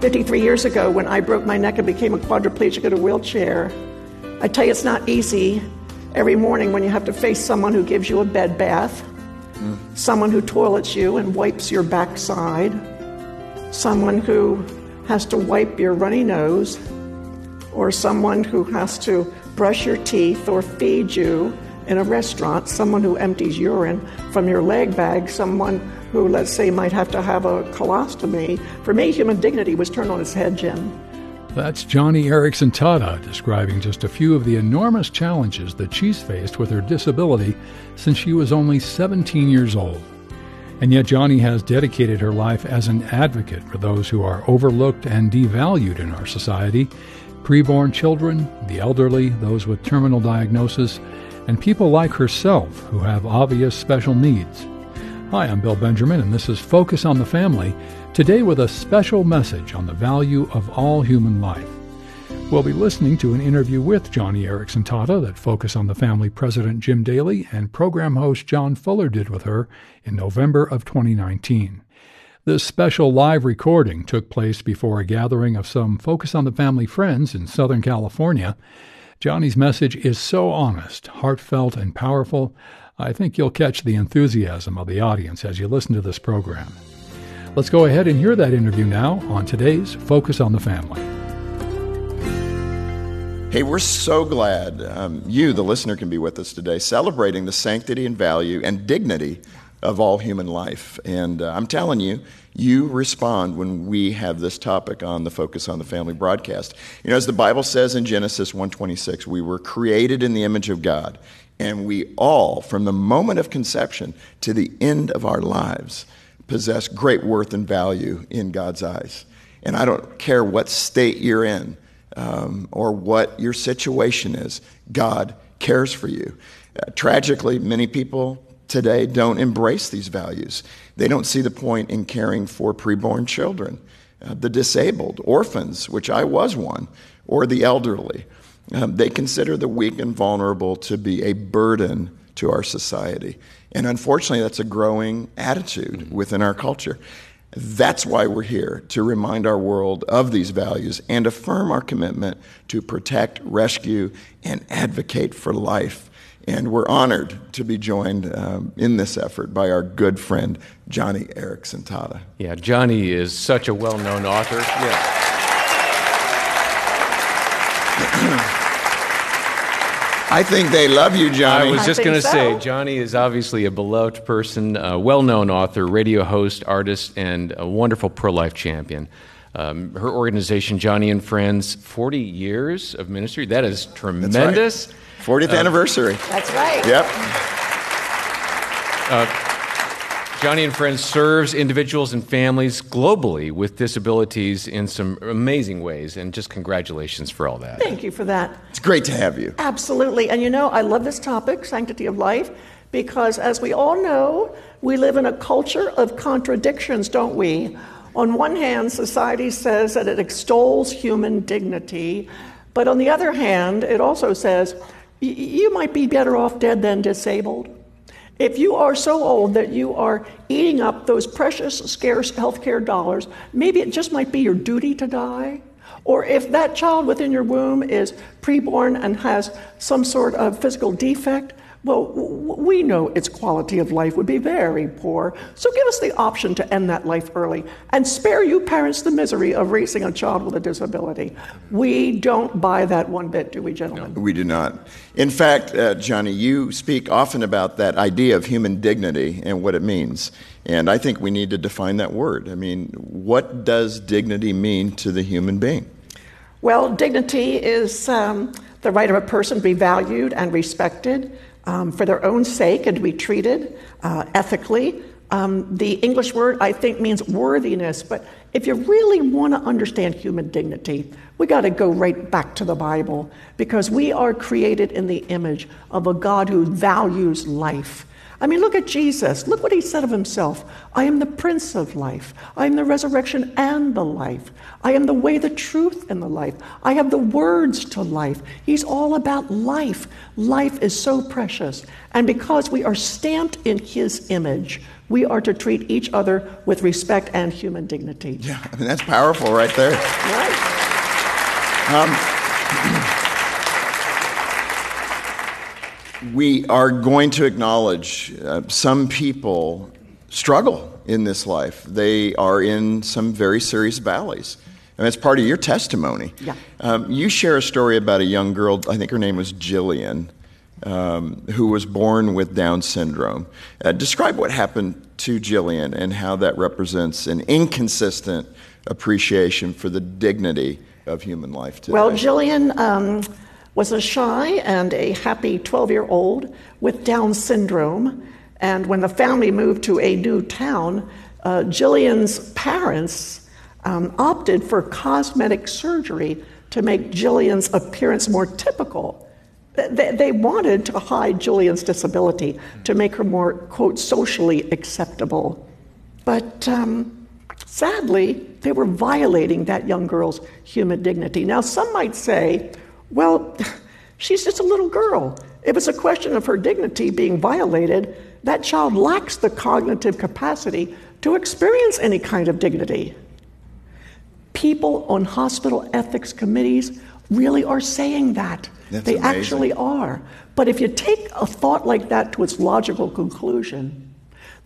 53 years ago when I broke my neck and became a quadriplegic in a wheelchair. I tell you, it's not easy every morning when you have to face someone who gives you a bed bath, mm. someone who toilets you and wipes your backside, someone who has to wipe your runny nose, or someone who has to brush your teeth or feed you in a restaurant, someone who empties urine from your leg bag, someone who, let's say, might have to have a colostomy. For me, human dignity was turned on its head, Jim. That's Joni Eareckson Tada describing just a few of the enormous challenges that she's faced with her disability since she was only 17 years old. And yet, Joni has dedicated her life as an advocate for those who are overlooked and devalued in our society preborn children, the elderly, those with terminal diagnosis, and people like herself who have obvious special needs. Hi, I'm Bill Benjamin, and this is Focus on the Family, today with a special message on the value of all human life. We'll be listening to an interview with Joni Eareckson Tada that Focus on the Family President Jim Daly and program host John Fuller did with her in November of 2019. This special live recording took place before a gathering of some Focus on the Family friends in Southern California Joni's message is so honest, heartfelt, and powerful. I think you'll catch the enthusiasm of the audience as you listen to this program. Let's go ahead and hear that interview now on today's Focus on the Family. Hey, we're so glad um, you, the listener, can be with us today, celebrating the sanctity and value and dignity of all human life. And uh, I'm telling you, you respond when we have this topic on the focus on the family broadcast you know as the bible says in genesis 1.26 we were created in the image of god and we all from the moment of conception to the end of our lives possess great worth and value in god's eyes and i don't care what state you're in um, or what your situation is god cares for you uh, tragically many people today don't embrace these values. They don't see the point in caring for preborn children, uh, the disabled, orphans, which I was one, or the elderly. Um, they consider the weak and vulnerable to be a burden to our society. And unfortunately, that's a growing attitude within our culture. That's why we're here, to remind our world of these values and affirm our commitment to protect, rescue, and advocate for life and we're honored to be joined um, in this effort by our good friend, Joni Eareckson Tada. Yeah, Joni is such a well known author. Yeah. I think they love you, Joni. I was just going to so. say, Joni is obviously a beloved person, a well known author, radio host, artist, and a wonderful pro life champion. Um, her organization, Joni and Friends, 40 years of ministry. That is tremendous. That's right. 40th uh, anniversary. That's right. Yep. Uh, Joni and Friends serves individuals and families globally with disabilities in some amazing ways, and just congratulations for all that. Thank you for that. It's great to have you. Absolutely. And you know, I love this topic, sanctity of life, because as we all know, we live in a culture of contradictions, don't we? On one hand, society says that it extols human dignity, but on the other hand, it also says you might be better off dead than disabled. If you are so old that you are eating up those precious, scarce healthcare dollars, maybe it just might be your duty to die. Or if that child within your womb is preborn and has some sort of physical defect, well, we know its quality of life would be very poor. So give us the option to end that life early and spare you parents the misery of raising a child with a disability. We don't buy that one bit, do we, gentlemen? No, we do not. In fact, uh, Joni, you speak often about that idea of human dignity and what it means. And I think we need to define that word. I mean, what does dignity mean to the human being? Well, dignity is um, the right of a person to be valued and respected um, for their own sake and to be treated uh, ethically. Um, the English word, I think, means worthiness, but if you really want to understand human dignity, we got to go right back to the Bible because we are created in the image of a God who values life I mean, look at Jesus. Look what he said of himself I am the Prince of life. I am the resurrection and the life. I am the way, the truth, and the life. I have the words to life. He's all about life. Life is so precious. And because we are stamped in his image, We are to treat each other with respect and human dignity. Yeah, I mean, that's powerful right there. Right. Um, We are going to acknowledge uh, some people struggle in this life. They are in some very serious valleys. And that's part of your testimony. Yeah. Um, you share a story about a young girl, I think her name was Jillian, um, who was born with Down syndrome. Uh, describe what happened to Jillian and how that represents an inconsistent appreciation for the dignity of human life today. Well, Jillian um, was a shy and a happy 12 year old with Down syndrome. And when the family moved to a new town, uh, Jillian's parents um, opted for cosmetic surgery to make Jillian's appearance more typical. They, they wanted to hide Jillian's disability to make her more, quote, socially acceptable. But um, sadly, they were violating that young girl's human dignity. Now, some might say, well, she's just a little girl. If it's a question of her dignity being violated, that child lacks the cognitive capacity to experience any kind of dignity. People on hospital ethics committees really are saying that. That's they amazing. actually are. But if you take a thought like that to its logical conclusion,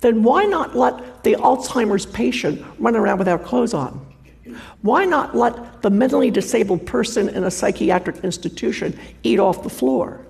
then why not let the Alzheimer's patient run around without clothes on? Why not let the mentally disabled person in a psychiatric institution eat off the floor?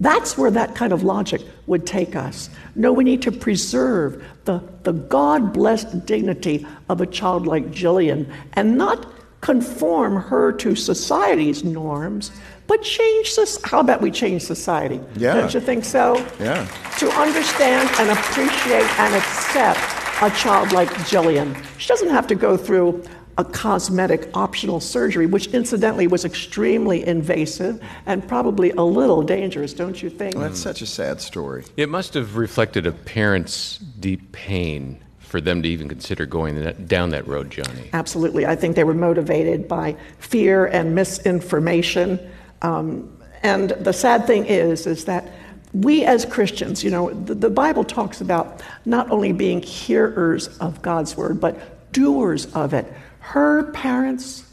That's where that kind of logic would take us. No, we need to preserve the, the God blessed dignity of a child like Jillian and not conform her to society's norms, but change this. How about we change society? Yeah. Don't you think so? Yeah. To understand and appreciate and accept a child like Jillian. She doesn't have to go through a cosmetic optional surgery, which incidentally was extremely invasive and probably a little dangerous, don't you think? Well, that's such a sad story. It must have reflected a parent's deep pain for them to even consider going that, down that road, Joni. Absolutely. I think they were motivated by fear and misinformation. Um, and the sad thing is, is that we as Christians, you know, the, the Bible talks about not only being hearers of God's word, but doers of it. Her parents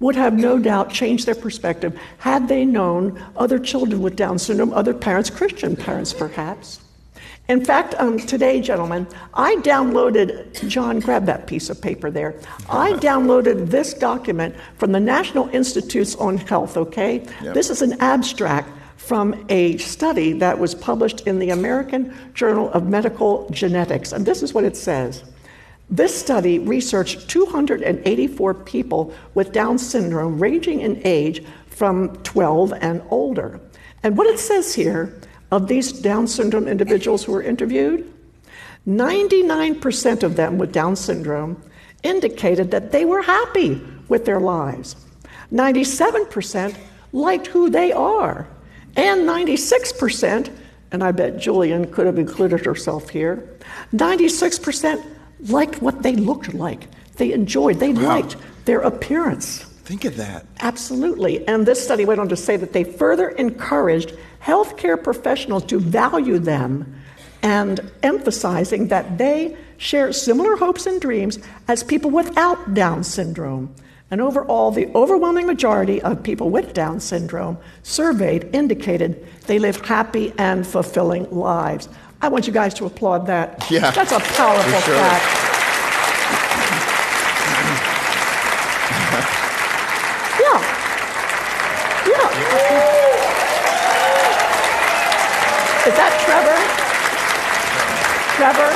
would have no doubt changed their perspective had they known other children with Down syndrome, other parents, Christian parents perhaps. In fact, um, today, gentlemen, I downloaded, John, grab that piece of paper there. I downloaded this document from the National Institutes on Health, okay? Yep. This is an abstract from a study that was published in the American Journal of Medical Genetics. And this is what it says. This study researched 284 people with Down syndrome ranging in age from 12 and older. And what it says here of these Down syndrome individuals who were interviewed, 99% of them with Down syndrome indicated that they were happy with their lives. 97% liked who they are. And 96%, and I bet Julian could have included herself here, 96% liked what they looked like. They enjoyed, they liked their appearance. Think of that. Absolutely. And this study went on to say that they further encouraged healthcare professionals to value them and emphasizing that they share similar hopes and dreams as people without Down syndrome. And overall, the overwhelming majority of people with Down syndrome surveyed indicated they live happy and fulfilling lives. I want you guys to applaud that. Yeah, That's a powerful sure. fact. Yeah. Yeah. Is that Trevor? Trevor?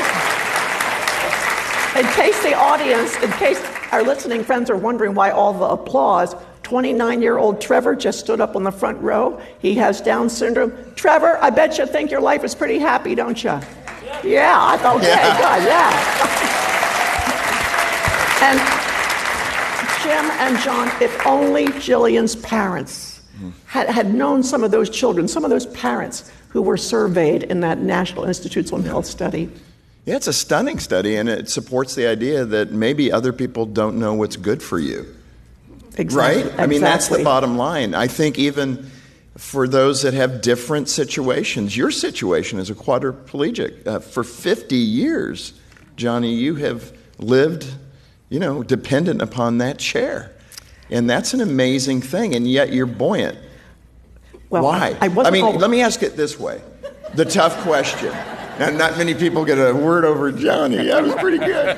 In case the audience, in case our listening friends are wondering why all the applause, 29 year old Trevor just stood up on the front row. He has Down syndrome. Trevor, I bet you think your life is pretty happy, don't you? Yeah, I thought, okay, Yeah. good, yeah. and Jim and John, if only Jillian's parents had, had known some of those children, some of those parents who were surveyed in that National Institutes on Health study. Yeah, it's a stunning study, and it supports the idea that maybe other people don't know what's good for you. Exactly. Right? I mean, that's the bottom line. I think even for those that have different situations, your situation as a quadriplegic uh, for 50 years, Joni, you have lived, you know, dependent upon that chair. And that's an amazing thing, and yet you're buoyant. Well, Why? I, I, wasn't mean, let me ask it this way the tough question. And not many people get a word over Joni. That was pretty good.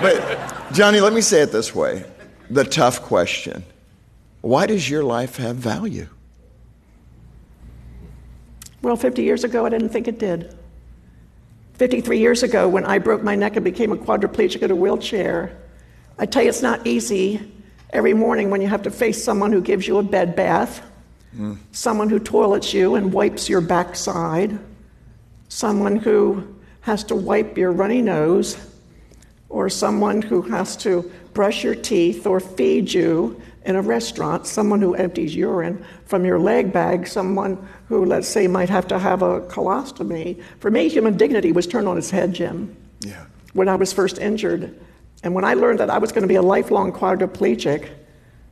But, Joni, let me say it this way the tough question Why does your life have value? Well, 50 years ago, I didn't think it did. 53 years ago, when I broke my neck and became a quadriplegic in a wheelchair, I tell you, it's not easy every morning when you have to face someone who gives you a bed bath, hmm. someone who toilets you and wipes your backside, someone who has to wipe your runny nose, or someone who has to brush your teeth or feed you in a restaurant, someone who empties urine from your leg bag, someone who, let's say, might have to have a colostomy. For me, human dignity was turned on its head, Jim, Yeah. when I was first injured. And when I learned that I was going to be a lifelong quadriplegic,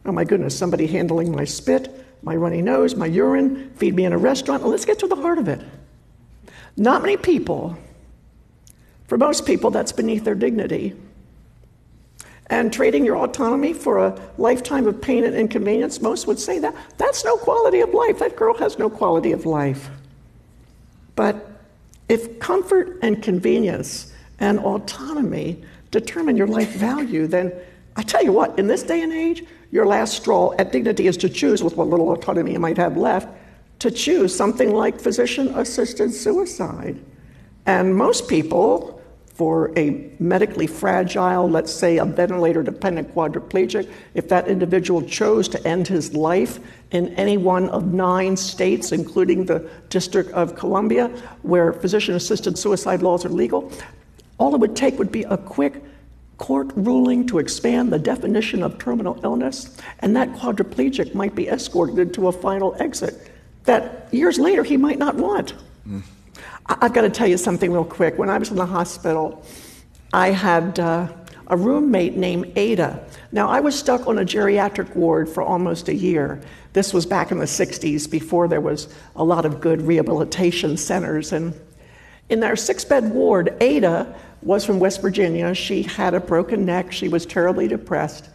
oh my goodness, somebody handling my spit, my runny nose, my urine, feed me in a restaurant. Let's get to the heart of it. Not many people, for most people, that's beneath their dignity. And trading your autonomy for a lifetime of pain and inconvenience, most would say that that's no quality of life. That girl has no quality of life. But if comfort and convenience and autonomy determine your life value, then I tell you what, in this day and age, your last straw at dignity is to choose, with what little autonomy you might have left, to choose something like physician assisted suicide. And most people, for a medically fragile, let's say a ventilator dependent quadriplegic, if that individual chose to end his life in any one of nine states, including the District of Columbia, where physician assisted suicide laws are legal, all it would take would be a quick court ruling to expand the definition of terminal illness, and that quadriplegic might be escorted to a final exit that years later he might not want. I- I've got to tell you something real quick. When I was in the hospital, I had uh, a roommate named Ada. Now, I was stuck on a geriatric ward for almost a year. This was back in the 60s before there was a lot of good rehabilitation centers. And in our six bed ward, Ada was from West Virginia. She had a broken neck. She was terribly depressed.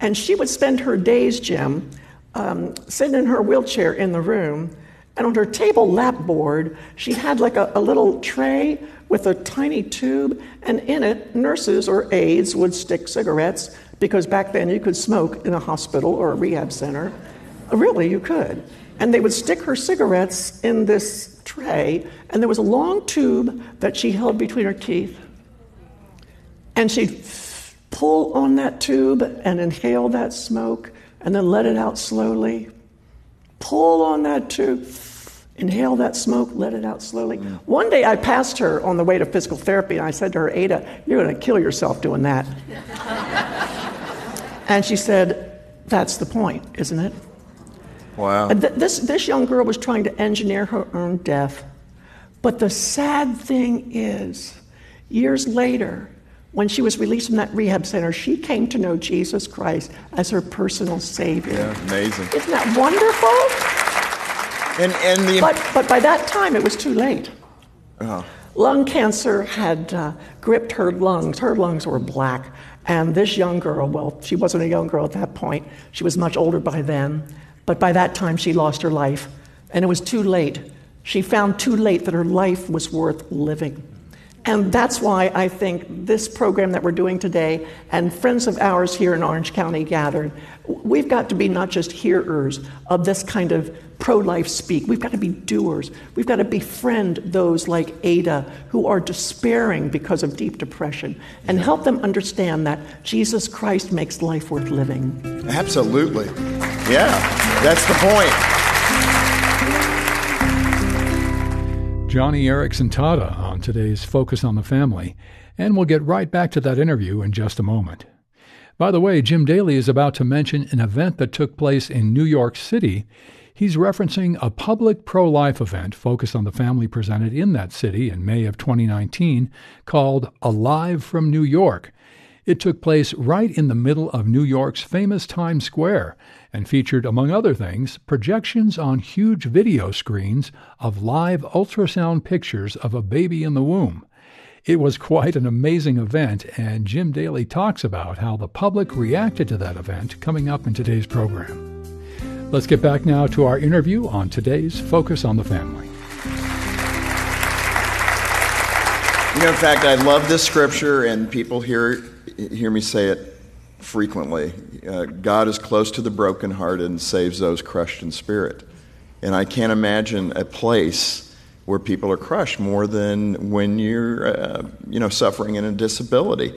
And she would spend her days, Jim, um, sitting in her wheelchair in the room. And on her table lapboard, she had like a, a little tray with a tiny tube. And in it, nurses or aides would stick cigarettes because back then you could smoke in a hospital or a rehab center. Really, you could. And they would stick her cigarettes in this tray, and there was a long tube that she held between her teeth. And she'd pull on that tube and inhale that smoke, and then let it out slowly. Pull on that tube, inhale that smoke, let it out slowly. One day I passed her on the way to physical therapy, and I said to her, Ada, you're going to kill yourself doing that. and she said, That's the point, isn't it? Wow. And th- this, this young girl was trying to engineer her own death. But the sad thing is, years later, when she was released from that rehab center, she came to know Jesus Christ as her personal Savior. Yeah, amazing. Isn't that wonderful? And, and the. But, but by that time, it was too late. Oh. Lung cancer had uh, gripped her lungs. Her lungs were black. And this young girl, well, she wasn't a young girl at that point. She was much older by then. But by that time, she lost her life. And it was too late. She found too late that her life was worth living. And that's why I think this program that we're doing today and friends of ours here in Orange County gathered, we've got to be not just hearers of this kind of pro life speak, we've got to be doers. We've got to befriend those like Ada who are despairing because of deep depression and help them understand that Jesus Christ makes life worth living. Absolutely. Yeah, that's the point. Joni Eareckson Tada on today's Focus on the Family, and we'll get right back to that interview in just a moment. By the way, Jim Daly is about to mention an event that took place in New York City. He's referencing a public pro life event focused on the family presented in that city in May of 2019 called Alive from New York. It took place right in the middle of New York's famous Times Square and featured, among other things, projections on huge video screens of live ultrasound pictures of a baby in the womb. It was quite an amazing event, and Jim Daly talks about how the public reacted to that event coming up in today's program. Let's get back now to our interview on today's Focus on the Family. You know, in fact, I love this scripture, and people hear, hear me say it frequently. Uh, God is close to the brokenhearted and saves those crushed in spirit. And I can't imagine a place where people are crushed more than when you're, uh, you know, suffering in a disability.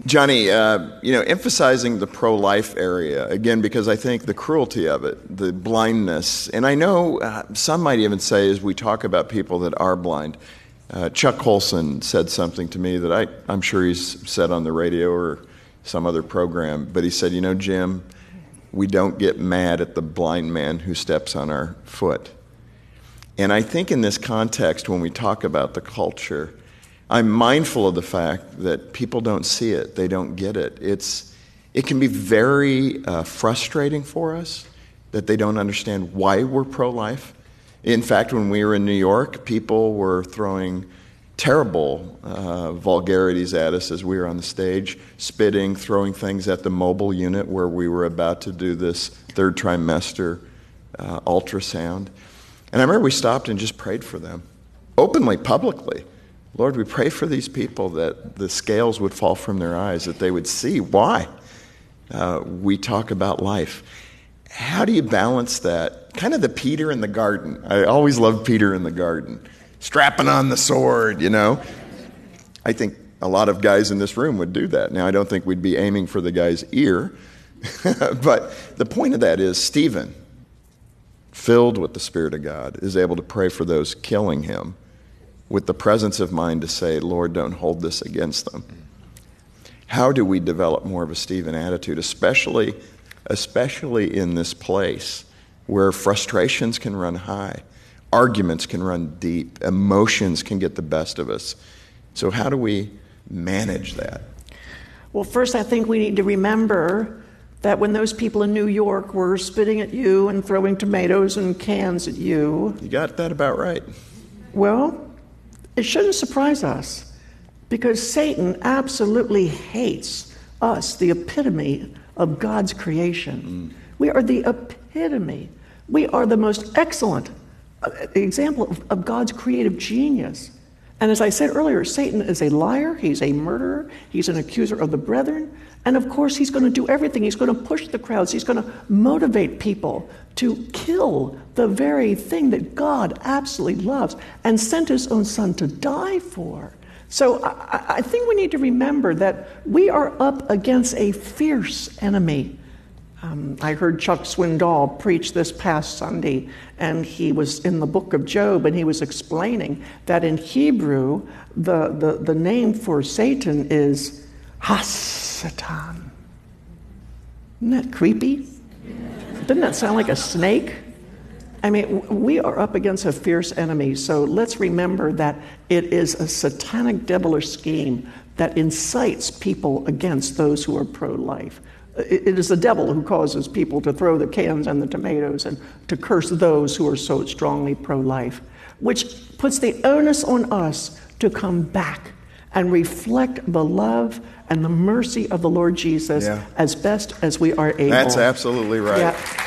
Joni, uh, you know, emphasizing the pro-life area again because I think the cruelty of it, the blindness, and I know uh, some might even say as we talk about people that are blind. Uh, Chuck Colson said something to me that I, I'm sure he's said on the radio or some other program, but he said, you know, Jim, we don't get mad at the blind man who steps on our foot. And I think in this context, when we talk about the culture, I'm mindful of the fact that people don't see it, they don't get it. It's, it can be very uh, frustrating for us that they don't understand why we're pro life. In fact, when we were in New York, people were throwing terrible uh, vulgarities at us as we were on the stage, spitting, throwing things at the mobile unit where we were about to do this third trimester uh, ultrasound. And I remember we stopped and just prayed for them openly, publicly. Lord, we pray for these people that the scales would fall from their eyes, that they would see why uh, we talk about life. How do you balance that? Kind of the Peter in the garden. I always love Peter in the garden, strapping on the sword, you know. I think a lot of guys in this room would do that. Now, I don't think we'd be aiming for the guy's ear, but the point of that is Stephen filled with the Spirit of God, is able to pray for those killing him with the presence of mind to say, Lord, don't hold this against them. How do we develop more of a Stephen attitude, especially, especially in this place where frustrations can run high, arguments can run deep, emotions can get the best of us? So, how do we manage that? Well, first, I think we need to remember that when those people in New York were spitting at you and throwing tomatoes and cans at you. You got that about right. Well, it shouldn't surprise us because Satan absolutely hates us, the epitome of God's creation. Mm. We are the epitome. We are the most excellent uh, example of, of God's creative genius. And as I said earlier, Satan is a liar, he's a murderer, he's an accuser of the brethren. And of course, he's going to do everything. He's going to push the crowds. He's going to motivate people to kill the very thing that God absolutely loves and sent his own son to die for. So I, I think we need to remember that we are up against a fierce enemy. Um, I heard Chuck Swindoll preach this past Sunday, and he was in the book of Job, and he was explaining that in Hebrew, the, the, the name for Satan is Has. Satan. Isn't that creepy? Doesn't that sound like a snake? I mean, we are up against a fierce enemy, so let's remember that it is a satanic devilish scheme that incites people against those who are pro life. It is the devil who causes people to throw the cans and the tomatoes and to curse those who are so strongly pro life, which puts the onus on us to come back and reflect the love and the mercy of the Lord Jesus yeah. as best as we are able. That's absolutely right. Yeah.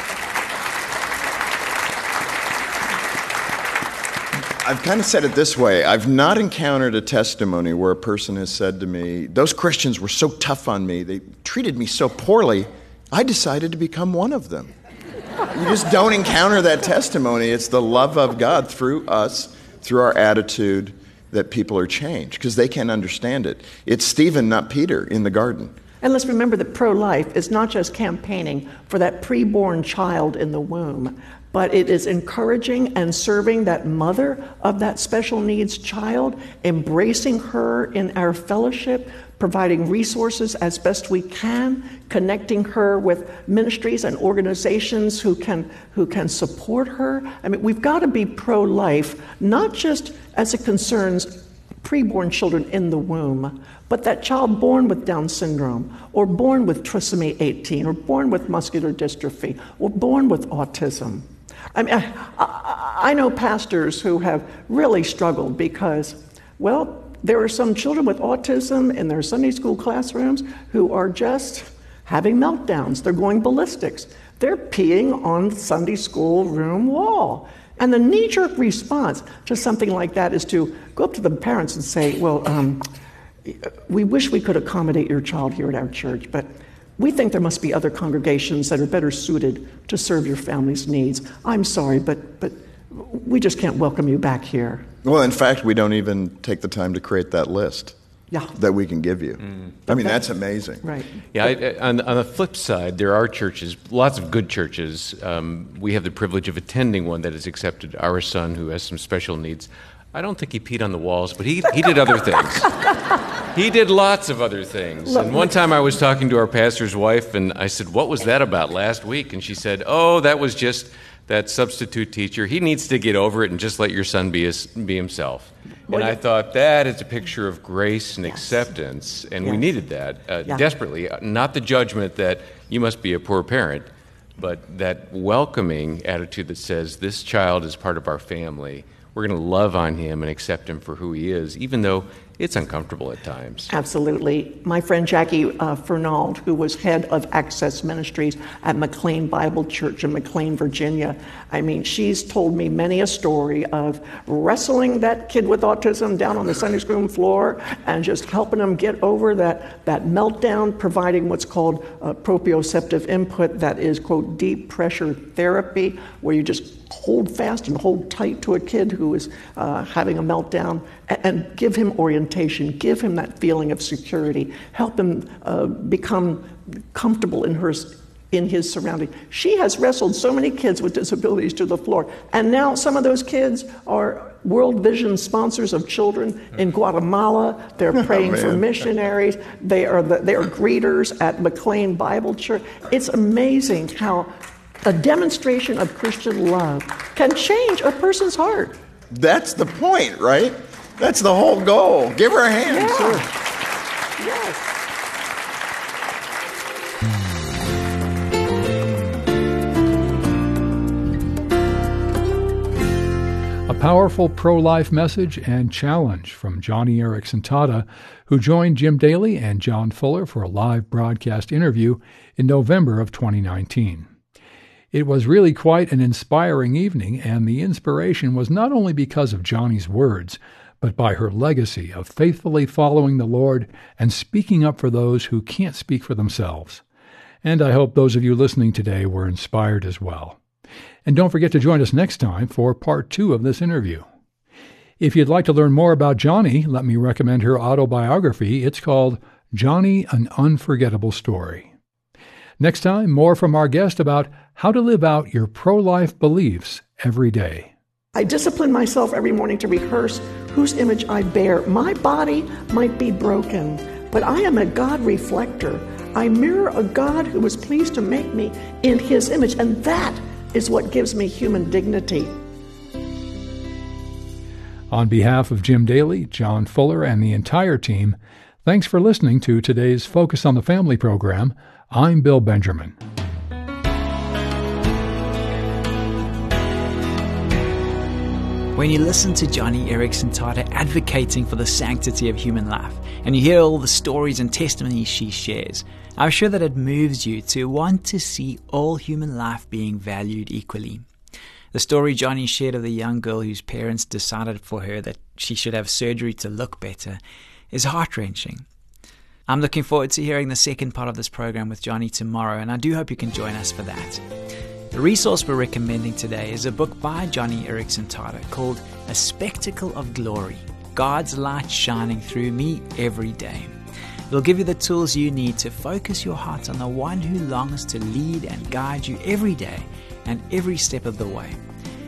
I've kind of said it this way I've not encountered a testimony where a person has said to me, Those Christians were so tough on me, they treated me so poorly, I decided to become one of them. you just don't encounter that testimony. It's the love of God through us, through our attitude that people are changed because they can't understand it. It's Stephen, not Peter, in the garden. And let's remember that pro life is not just campaigning for that preborn child in the womb, but it is encouraging and serving that mother of that special needs child, embracing her in our fellowship, providing resources as best we can, connecting her with ministries and organizations who can, who can support her. I mean, we've got to be pro life, not just as it concerns preborn children in the womb, but that child born with Down syndrome, or born with trisomy 18, or born with muscular dystrophy, or born with autism. I mean, I, I, I know pastors who have really struggled because, well, there are some children with autism in their Sunday school classrooms who are just having meltdowns. They're going ballistics. They're peeing on the Sunday school room wall. And the knee jerk response to something like that is to go up to the parents and say, Well, um, we wish we could accommodate your child here at our church, but we think there must be other congregations that are better suited to serve your family's needs. I'm sorry, but, but we just can't welcome you back here. Well, in fact, we don't even take the time to create that list Yeah. that we can give you. I mean, that's amazing. Right. Yeah, I, I- on, on the flip side, there are churches, lots of good churches. Um, we have the privilege of attending one that has accepted our son who has some special needs. I don't think he peed on the walls, but he, he did other things. he did lots of other things. Look, and one time I was talking to our pastor's wife, and I said, What was that about last week? And she said, Oh, that was just that substitute teacher. He needs to get over it and just let your son be, his, be himself. Well, and I thought that is a picture of grace and acceptance, and we needed that uh, Yeah. desperately. Uh, Not the judgment that you must be a poor parent, but that welcoming attitude that says this child is part of our family. We're going to love on him and accept him for who he is, even though it's uncomfortable at times. Absolutely. My friend Jackie uh, Fernald, who was head of Access Ministries at McLean Bible Church in McLean, Virginia, I mean, she's told me many a story of wrestling that kid with autism down on the Sunday school floor and just helping him get over that, that meltdown, providing what's called uh, proprioceptive input, that is, quote, deep pressure therapy, where you just hold fast and hold tight to a kid who is uh, having a meltdown and give him orientation, give him that feeling of security, help him uh, become comfortable in her in his surrounding. She has wrestled so many kids with disabilities to the floor, and now some of those kids are World Vision sponsors of children in Guatemala. They're praying for missionaries. They are the, they are greeters at McLean Bible Church. It's amazing how a demonstration of Christian love can change a person's heart. That's the point, right? That's the whole goal. Give her a hand. Yeah. sir. Yes. A powerful pro life message and challenge from Joni Eareckson Tada, who joined Jim Daly and John Fuller for a live broadcast interview in November of 2019. It was really quite an inspiring evening, and the inspiration was not only because of Joni's words, but by her legacy of faithfully following the Lord and speaking up for those who can't speak for themselves. And I hope those of you listening today were inspired as well. And don't forget to join us next time for part two of this interview. If you'd like to learn more about Joni, let me recommend her autobiography. It's called Joni An Unforgettable Story. Next time, more from our guest about how to live out your pro life beliefs every day. I discipline myself every morning to rehearse whose image I bear. My body might be broken, but I am a God reflector. I mirror a God who was pleased to make me in his image, and that is what gives me human dignity. On behalf of Jim Daly, John Fuller, and the entire team, thanks for listening to today's Focus on the Family program. I'm Bill Benjamin. When you listen to Joni Eareckson Tada advocating for the sanctity of human life, and you hear all the stories and testimonies she shares, I'm sure that it moves you to want to see all human life being valued equally. The story Joni shared of the young girl whose parents decided for her that she should have surgery to look better is heart wrenching. I'm looking forward to hearing the second part of this program with Joni tomorrow, and I do hope you can join us for that. The resource we're recommending today is a book by Joni Eareckson Tada called A Spectacle of Glory God's Light Shining Through Me Every Day. It'll give you the tools you need to focus your heart on the one who longs to lead and guide you every day and every step of the way.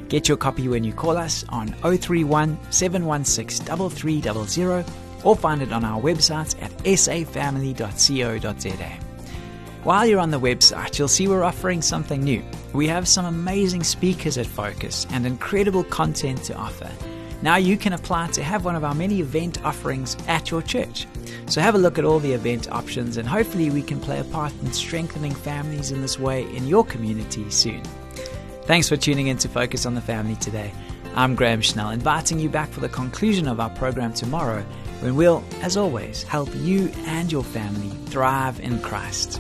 Get your copy when you call us on 031 716 3300 or find it on our website at safamily.co.za. While you're on the website, you'll see we're offering something new. We have some amazing speakers at Focus and incredible content to offer. Now you can apply to have one of our many event offerings at your church. So have a look at all the event options and hopefully we can play a part in strengthening families in this way in your community soon. Thanks for tuning in to Focus on the Family today. I'm Graham Schnell, inviting you back for the conclusion of our program tomorrow when we'll, as always, help you and your family thrive in Christ.